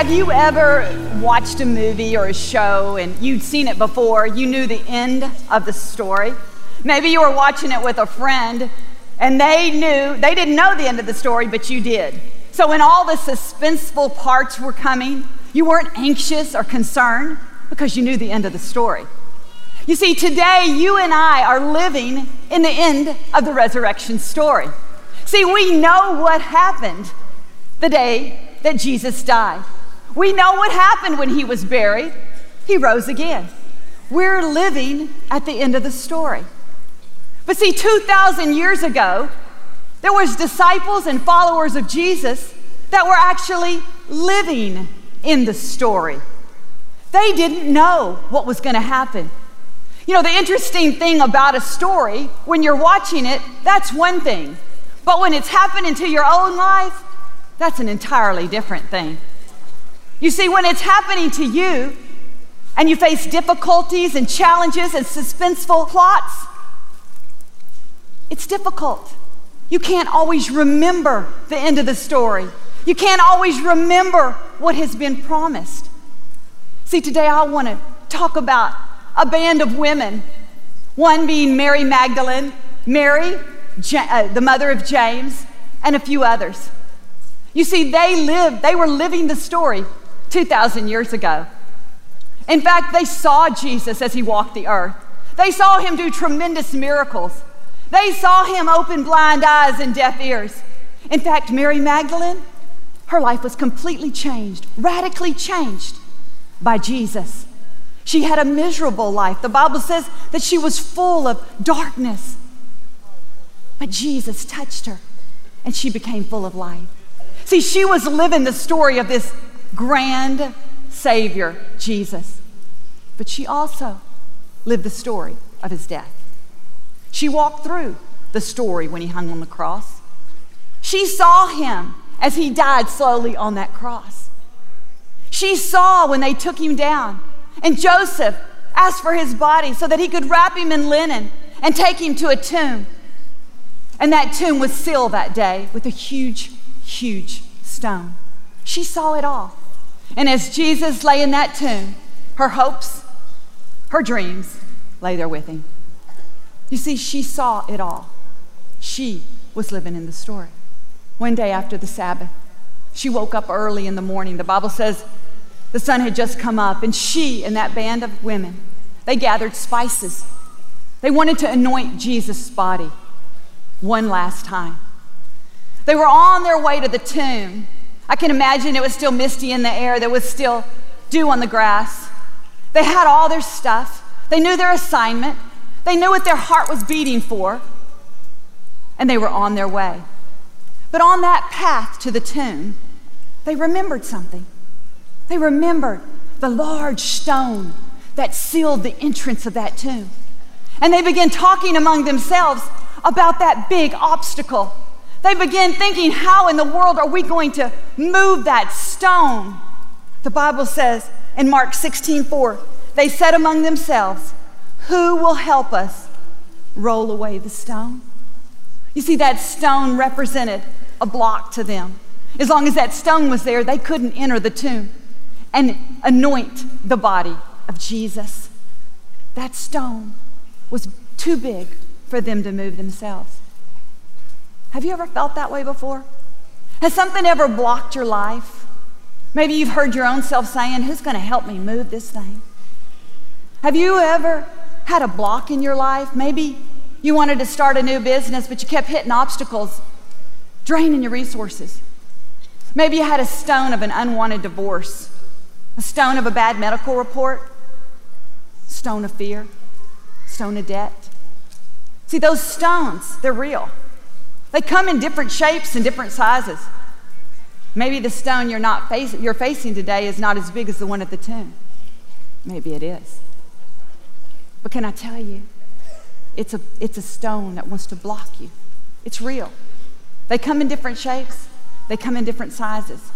Have you ever watched a movie or a show and you'd seen it before? You knew the end of the story? Maybe you were watching it with a friend and they knew, they didn't know the end of the story, but you did. So when all the suspenseful parts were coming, you weren't anxious or concerned because you knew the end of the story. You see, today you and I are living in the end of the resurrection story. See, we know what happened the day that Jesus died. We know what happened when he was buried. He rose again. We're living at the end of the story. But see, 2,000 years ago, there was disciples and followers of Jesus that were actually living in the story. They didn't know what was going to happen. You know, the interesting thing about a story, when you're watching it, that's one thing. But when it's happening to your own life, that's an entirely different thing. You see, when it's happening to you and you face difficulties and challenges and suspenseful plots, it's difficult. You can't always remember the end of the story. You can't always remember what has been promised. See, today I want to talk about a band of women, one being Mary Magdalene, Mary, uh, the mother of James, and a few others. You see, they lived, they were living the story 2,000 years ago. In fact, they saw Jesus as he walked the earth. They saw him do tremendous miracles. They saw him open blind eyes and deaf ears. In fact, Mary Magdalene, her life was completely changed, radically changed by Jesus. She had a miserable life. The Bible says that she was full of darkness. But Jesus touched her and she became full of life. See, she was living the story of this grand Savior, Jesus. But she also lived the story of his death. She walked through the story when he hung on the cross. She saw him as he died slowly on that cross. She saw when they took him down, and Joseph asked for his body so that he could wrap him in linen and take him to a tomb. And that tomb was sealed that day with a huge, huge stone. She saw it all. And as Jesus lay in that tomb, her hopes, her dreams lay there with him. You see, she saw it all. She was living in the story. One day after the Sabbath, she woke up early in the morning. The Bible says the sun had just come up, and she and that band of women, they gathered spices. They wanted to anoint Jesus' body one last time. They were on their way to the tomb. I can imagine it was still misty in the air, there was still dew on the grass. They had all their stuff, they knew their assignment, they knew what their heart was beating for, and they were on their way. But on that path to the tomb, they remembered something. They remembered the large stone that sealed the entrance of that tomb. And they began talking among themselves about that big obstacle. They begin thinking, how in the world are we going to move that stone? The Bible says in Mark 16 4, they said among themselves, Who will help us roll away the stone? You see, that stone represented a block to them. As long as that stone was there, they couldn't enter the tomb and anoint the body of Jesus. That stone was too big for them to move themselves. Have you ever felt that way before? Has something ever blocked your life? Maybe you've heard your own self saying, Who's going to help me move this thing? Have you ever had a block in your life? Maybe you wanted to start a new business, but you kept hitting obstacles draining your resources. Maybe you had a stone of an unwanted divorce, a stone of a bad medical report, stone of fear, stone of debt. See, those stones, they're real. They come in different shapes and different sizes. Maybe the stone you're, not face- you're facing today is not as big as the one at the tomb. Maybe it is. But can I tell you, it's a, it's a stone that wants to block you. It's real. They come in different shapes, they come in different sizes.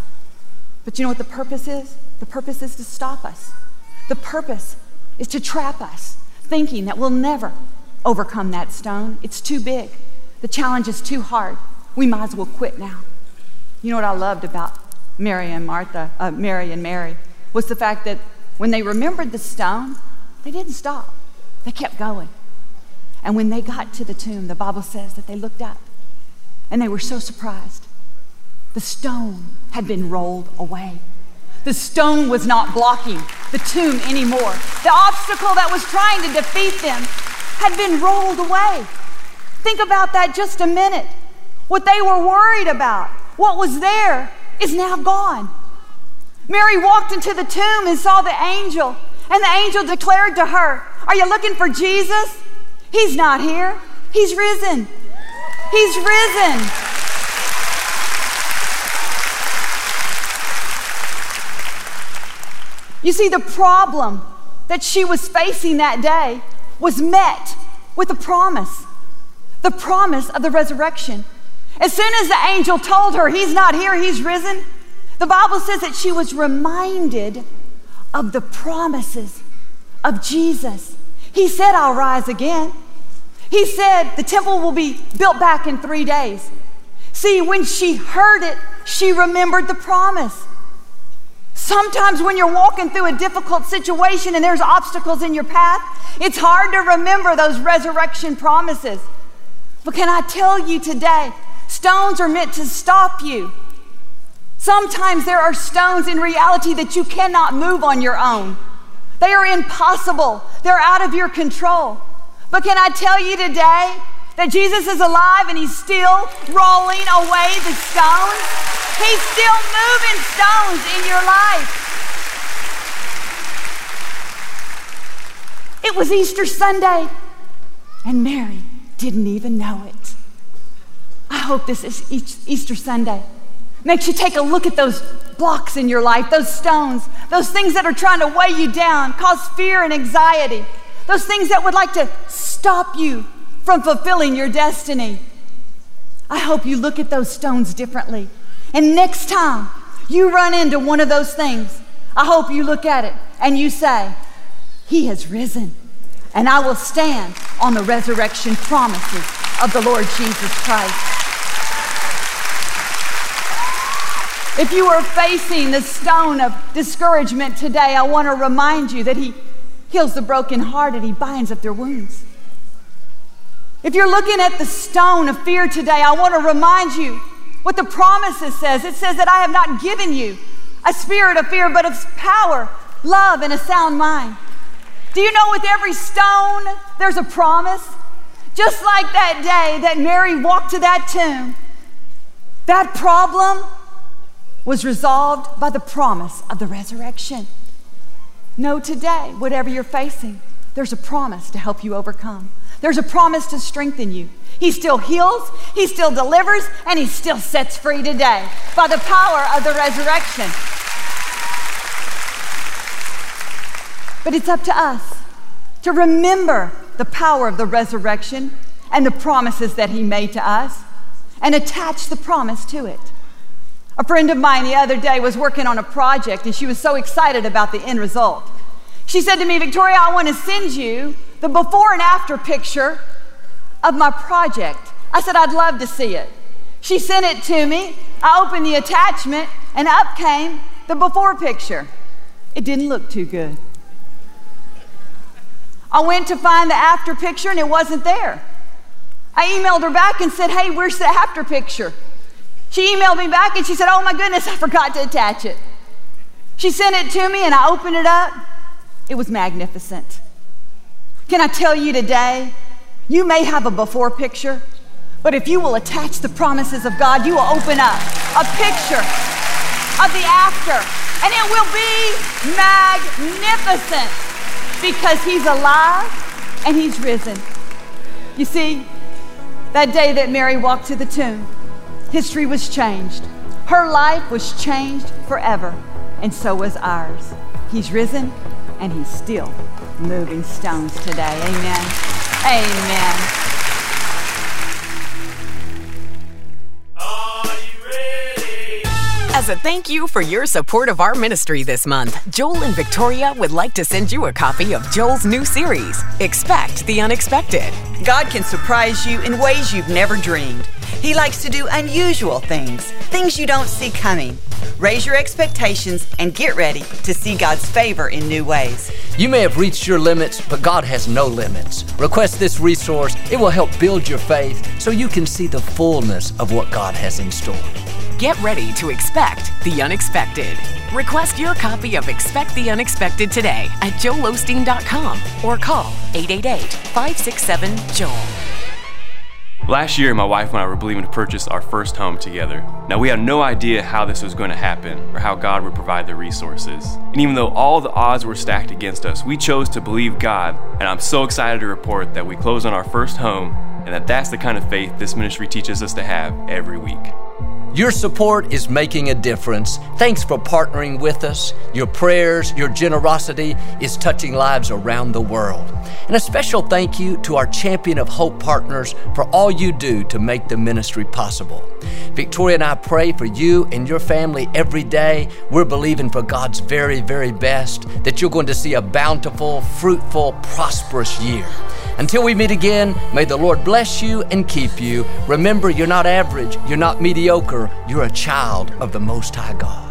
But you know what the purpose is? The purpose is to stop us. The purpose is to trap us, thinking that we'll never overcome that stone. It's too big. The challenge is too hard. We might as well quit now. You know what I loved about Mary and Martha, uh, Mary and Mary, was the fact that when they remembered the stone, they didn't stop. They kept going. And when they got to the tomb, the Bible says that they looked up and they were so surprised. The stone had been rolled away. The stone was not blocking the tomb anymore. The obstacle that was trying to defeat them had been rolled away. Think about that just a minute. What they were worried about, what was there, is now gone. Mary walked into the tomb and saw the angel, and the angel declared to her, Are you looking for Jesus? He's not here, he's risen. He's risen. You see, the problem that she was facing that day was met with a promise the promise of the resurrection. As soon as the angel told her, He's not here, He's risen, the Bible says that she was reminded of the promises of Jesus. He said, I'll rise again. He said, the temple will be built back in three days. See, when she heard it, she remembered the promise. Sometimes when you're walking through a difficult situation and there's obstacles in your path, it's hard to remember those resurrection promises. But can I tell you today, stones are meant to stop you. Sometimes there are stones in reality that you cannot move on your own. They are impossible. They're out of your control. But can I tell you today that Jesus is alive and he's still rolling away the stones? He's still moving stones in your life. It was Easter Sunday, and Mary didn't even know it. I hope this is Easter Sunday makes you take a look at those blocks in your life, those stones, those things that are trying to weigh you down, cause fear and anxiety, those things that would like to stop you from fulfilling your destiny. I hope you look at those stones differently and next time you run into one of those things, I hope you look at it and you say, He has risen, and I will stand on the resurrection promises of the Lord Jesus Christ. If you are facing the stone of discouragement today, I want to remind you that He heals the brokenhearted, He binds up their wounds. If you're looking at the stone of fear today, I want to remind you what the promises says. It says that I have not given you a spirit of fear, but of power, love, and a sound mind. Do you know with every stone there's a promise? Just like that day that Mary walked to that tomb, that problem was resolved by the promise of the resurrection. Know today, whatever you're facing, there's a promise to help you overcome. There's a promise to strengthen you. He still heals, He still delivers, and He still sets free today by the power of the resurrection. But it's up to us to remember the power of the resurrection and the promises that He made to us and attach the promise to it. A friend of mine the other day was working on a project and she was so excited about the end result. She said to me, Victoria, I want to send you the before and after picture of my project. I said, I'd love to see it. She sent it to me. I opened the attachment, and up came the before picture. It didn't look too good. I went to find the after picture, and it wasn't there. I emailed her back and said, Hey, where's the after picture? She emailed me back and she said, Oh my goodness, I forgot to attach it. She sent it to me, and I opened it up. It was magnificent. Can I tell you today you may have a before picture, but if you will attach the promises of God, you will open up a picture of the after, and it will be magnificent because He's alive and He's risen. You see, that day that Mary walked to the tomb, history was changed. Her life was changed forever, and so was ours. He's risen and He's still moving stones today. Amen. Amen. Thank you for your support of our ministry this month, Joel and Victoria would like to send you a copy of Joel's new series, Expect the Unexpected. God can surprise you in ways you've never dreamed. He likes to do unusual things, things you don't see coming. Raise your expectations and get ready to see God's favor in new ways. You may have reached your limits, but God has no limits. Request this resource. It will help build your faith so you can see the fullness of what God has in store. Get ready to expect the unexpected. Request your copy of Expect the Unexpected today at joelosteen.com or call 888 567 Joel. Last year, my wife and I were believing to purchase our first home together. Now, we had no idea how this was going to happen or how God would provide the resources. And even though all the odds were stacked against us, we chose to believe God. And I'm so excited to report that we closed on our first home and that that's the kind of faith this ministry teaches us to have every week. Your support is making a difference. Thanks for partnering with us. Your prayers, your generosity is touching lives around the world. And a special thank you to our Champion of Hope partners for all you do to make the ministry possible. Victoria and I pray for you and your family every day. We're believing for God's very, very best that you're going to see a bountiful, fruitful, prosperous year. Until we meet again, may the Lord bless you and keep you. Remember, you're not average, you're not mediocre, you're a child of the Most High God.